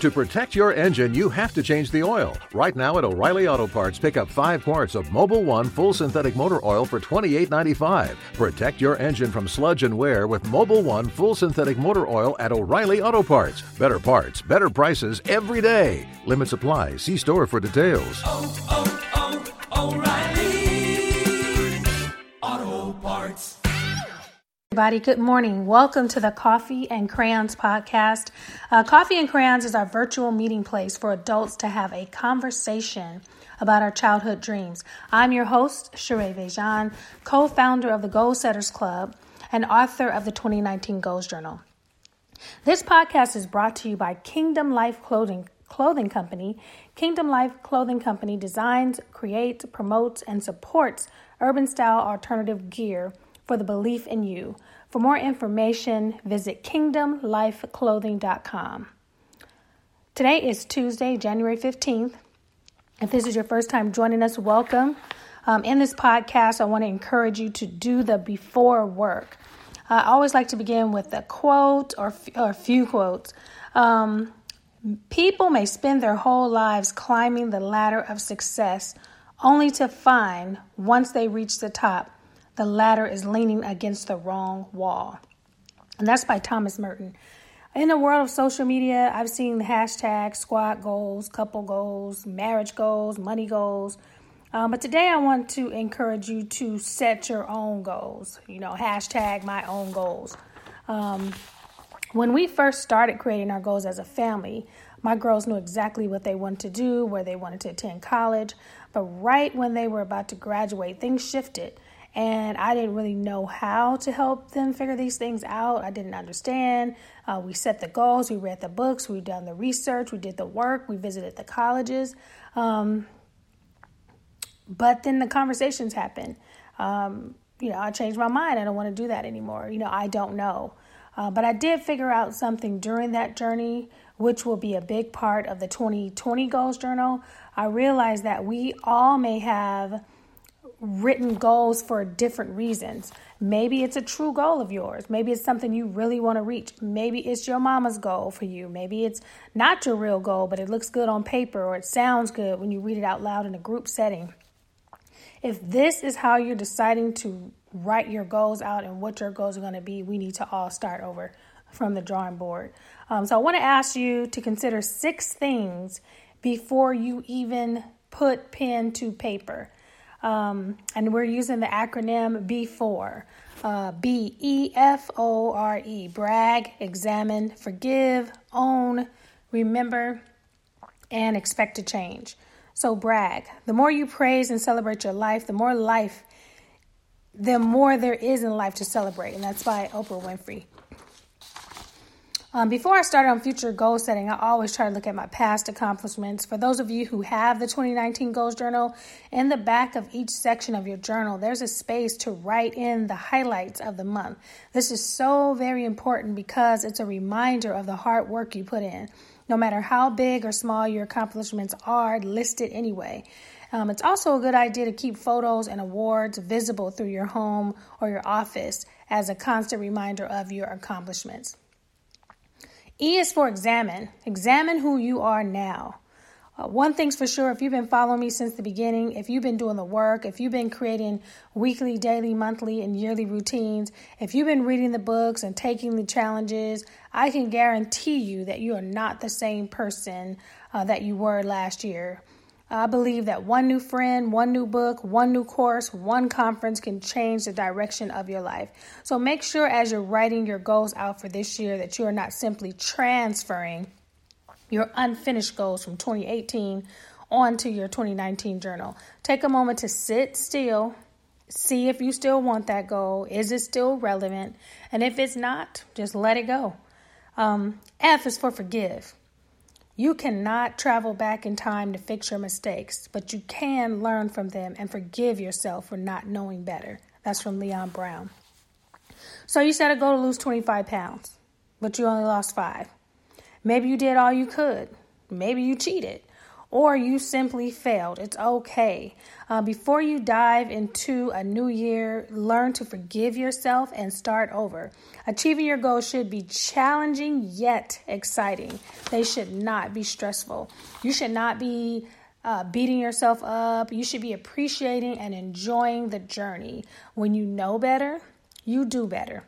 To protect your engine, you have to change the oil. Right now at O'Reilly Auto Parts, pick up five quarts of Mobil One full synthetic motor oil for $28.95. Protect your engine from sludge and wear with Mobil One full synthetic motor oil at O'Reilly Auto Parts. Better parts, better prices every day. Limit supply. See store for details. oh, oh, oh O'Reilly Everybody, good morning. Welcome to the Coffee and Crayons podcast. Uh, Coffee and Crayons is our virtual meeting place for adults to have a conversation about our childhood dreams. I'm your host, Sheree Vejan, co founder of the Goal Setters Club and author of the 2019 Goals Journal. This podcast is brought to you by Kingdom Life Clothing. Clothing Company. Kingdom Life Clothing Company designs, creates, promotes, and supports urban style alternative gear for the belief in you. For more information, visit kingdomlifeclothing.com. Today is Tuesday, January 15th. If this is your first time joining us, welcome. Um, in this podcast, I want to encourage you to do the before work. I always like to begin with a quote or, or a few quotes. Um, people may spend their whole lives climbing the ladder of success only to find, once they reach the top, the ladder is leaning against the wrong wall. And that's by Thomas Merton. In the world of social media, I've seen the hashtag squad goals, couple goals, marriage goals, money goals. Um, but today I want to encourage you to set your own goals. You know, hashtag my own goals. Um, when we first started creating our goals as a family, my girls knew exactly what they wanted to do, where they wanted to attend college. But right when they were about to graduate, things shifted and I didn't really know how to help them figure these things out. I didn't understand. Uh, we set the goals, we read the books, we done the research, we did the work, we visited the colleges. Um, but then the conversations happen. Um, you know, I changed my mind. I don't want to do that anymore. You know, I don't know. Uh, but I did figure out something during that journey, which will be a big part of the 2020 Goals Journal. I realized that we all may have written goals for different reasons. Maybe it's a true goal of yours. Maybe it's something you really want to reach. Maybe it's your mama's goal for you. Maybe it's not your real goal, but it looks good on paper or it sounds good when you read it out loud in a group setting. If this is how you're deciding to write your goals out and what your goals are going to be, we need to all start over from the drawing board. Um, so I want to ask you to consider six things before you even put pen to paper. Um, and we're using the acronym B4. Uh, B E F O R E. Brag, examine, forgive, own, remember, and expect to change. So, brag. The more you praise and celebrate your life, the more life, the more there is in life to celebrate. And that's by Oprah Winfrey. Um, before I start on future goal setting, I always try to look at my past accomplishments. For those of you who have the 2019 Goals Journal, in the back of each section of your journal, there's a space to write in the highlights of the month. This is so very important because it's a reminder of the hard work you put in. No matter how big or small your accomplishments are, listed anyway. Um, it's also a good idea to keep photos and awards visible through your home or your office as a constant reminder of your accomplishments. E is for examine. Examine who you are now. Uh, one thing's for sure if you've been following me since the beginning, if you've been doing the work, if you've been creating weekly, daily, monthly, and yearly routines, if you've been reading the books and taking the challenges, I can guarantee you that you are not the same person uh, that you were last year. I believe that one new friend, one new book, one new course, one conference can change the direction of your life. So make sure as you're writing your goals out for this year that you are not simply transferring your unfinished goals from 2018 onto your 2019 journal. Take a moment to sit still, see if you still want that goal. Is it still relevant? And if it's not, just let it go. Um, F is for forgive. You cannot travel back in time to fix your mistakes, but you can learn from them and forgive yourself for not knowing better. That's from Leon Brown. So you set a goal to lose 25 pounds, but you only lost five. Maybe you did all you could. Maybe you cheated. Or you simply failed. It's okay. Uh, before you dive into a new year, learn to forgive yourself and start over. Achieving your goals should be challenging yet exciting. They should not be stressful. You should not be uh, beating yourself up. You should be appreciating and enjoying the journey. When you know better, you do better.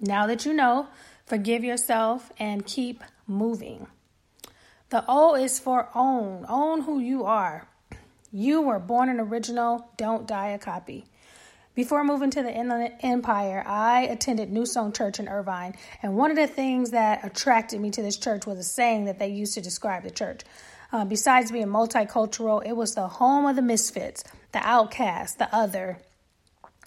Now that you know, forgive yourself and keep moving. The O is for own. Own who you are. You were born an original, don't die a copy. Before moving to the Inland Empire, I attended New Song Church in Irvine, and one of the things that attracted me to this church was a saying that they used to describe the church. Uh, besides being multicultural, it was the home of the misfits, the outcast, the other.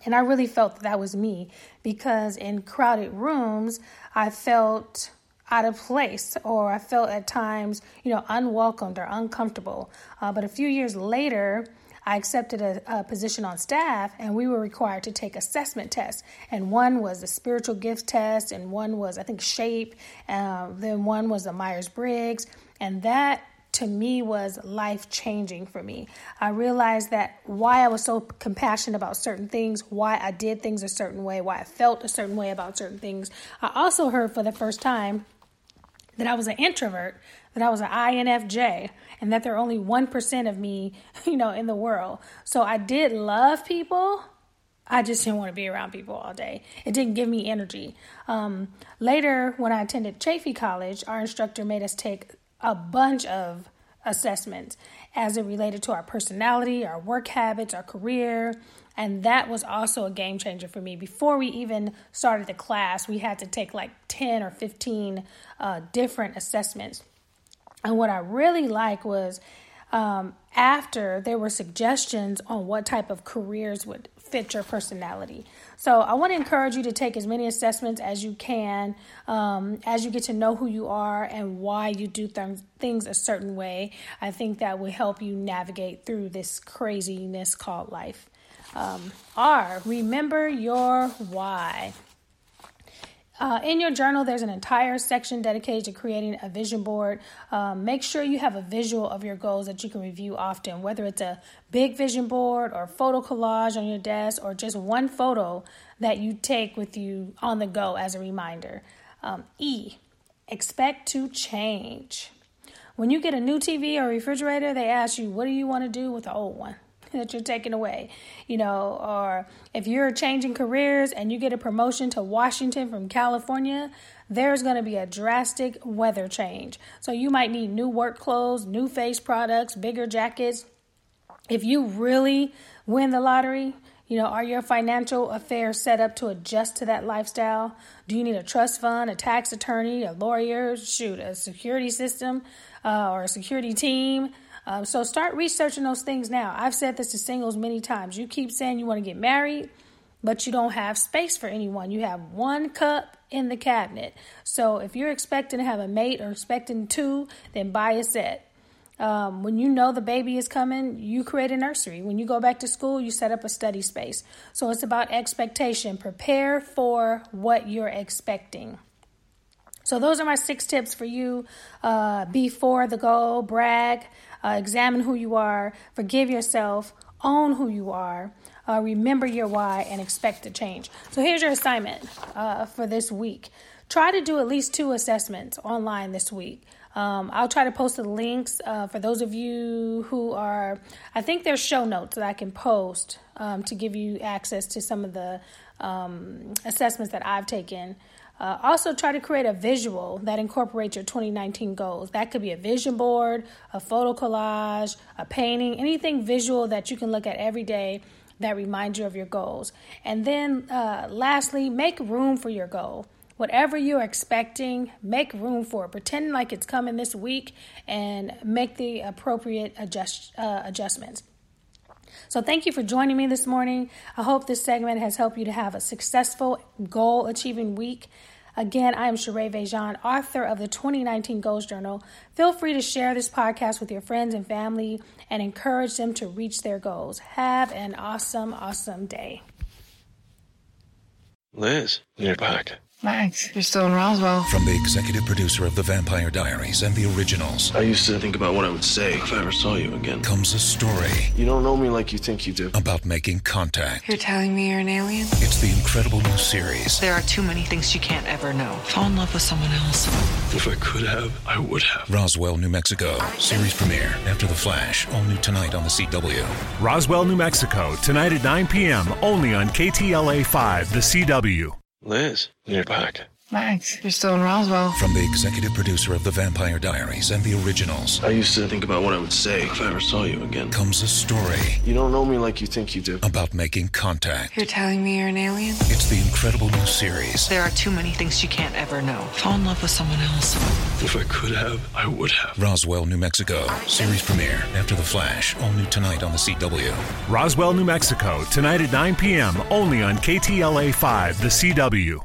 And I really felt that, that was me because in crowded rooms, I felt out of place or I felt at times, you know, unwelcomed or uncomfortable. Uh, but a few years later, I accepted a, a, position on staff and we were required to take assessment tests. And one was a spiritual gift test, and one was, I think, SHAPE, uh, then one was the Myers Briggs. And that to me was life changing for me. I realized that why I was so compassionate about certain things, why I did things a certain way, why I felt a certain way about certain things. I also heard for the first time that I was an introvert, that I was an INFJ, and that there are only 1% of me, you know, in the world. So I did love people. I just didn't want to be around people all day. It didn't give me energy. Um, later, when I attended Chaffey College, our instructor made us take a bunch of assessments as it related to our personality, our work habits, our career. And that was also a game changer for me. Before we even started the class, we had to take like 10 or 15 uh, different assessments. And what I really like was um, after there were suggestions on what type of careers would fit your personality. So I want to encourage you to take as many assessments as you can um, as you get to know who you are and why you do th- things a certain way. I think that will help you navigate through this craziness called life. Um, R, remember your why. Uh, in your journal, there's an entire section dedicated to creating a vision board. Um, make sure you have a visual of your goals that you can review often, whether it's a big vision board or photo collage on your desk or just one photo that you take with you on the go as a reminder. Um, e, expect to change. When you get a new TV or refrigerator, they ask you, What do you want to do with the old one? That you're taking away, you know, or if you're changing careers and you get a promotion to Washington from California, there's going to be a drastic weather change. So you might need new work clothes, new face products, bigger jackets. If you really win the lottery, you know, are your financial affairs set up to adjust to that lifestyle? Do you need a trust fund, a tax attorney, a lawyer, shoot, a security system, uh, or a security team? Um, so start researching those things now. I've said this to singles many times. You keep saying you want to get married, but you don't have space for anyone. You have one cup in the cabinet. So if you're expecting to have a mate or expecting two, then buy a set. Um, when you know the baby is coming, you create a nursery. When you go back to school, you set up a study space. So it's about expectation. Prepare for what you're expecting. So those are my six tips for you uh, before the goal. Brag, uh, examine who you are, forgive yourself, own who you are, uh, remember your why, and expect to change. So here's your assignment uh, for this week. Try to do at least two assessments online this week. Um, I'll try to post the links uh, for those of you who are. I think there's show notes that I can post um, to give you access to some of the um, assessments that I've taken. Uh, also, try to create a visual that incorporates your 2019 goals. That could be a vision board, a photo collage, a painting, anything visual that you can look at every day that reminds you of your goals. And then, uh, lastly, make room for your goal. Whatever you're expecting, make room for it. Pretend like it's coming this week and make the appropriate adjust, uh, adjustments. So, thank you for joining me this morning. I hope this segment has helped you to have a successful goal achieving week. Again, I am Sheree Vejan, author of the 2019 Goals Journal. Feel free to share this podcast with your friends and family and encourage them to reach their goals. Have an awesome, awesome day. Liz, you're back. Max, you're still in Roswell. From the executive producer of The Vampire Diaries and the originals I used to think about what I would say if I ever saw you again. comes a story You don't know me like you think you do. about making contact. You're telling me you're an alien? It's the incredible new series There are too many things you can't ever know. Fall in love with someone else. If I could have, I would have. Roswell, New Mexico. Series premiere after The Flash. All new tonight on the CW. Roswell, New Mexico, tonight at 9 p.m. only on KTLA 5, the CW. Liz, you're back. Max, you're still in Roswell. From the executive producer of The Vampire Diaries and the originals I used to think about what I would say if I ever saw you again. comes a story You don't know me like you think you do. about making contact. You're telling me you're an alien? It's the incredible new series There are too many things you can't ever know. Fall in love with someone else. If I could have, I would have. Roswell, New Mexico. Series premiere after The Flash. All new tonight on the CW. Roswell, New Mexico, tonight at 9 p.m. only on KTLA 5, the CW.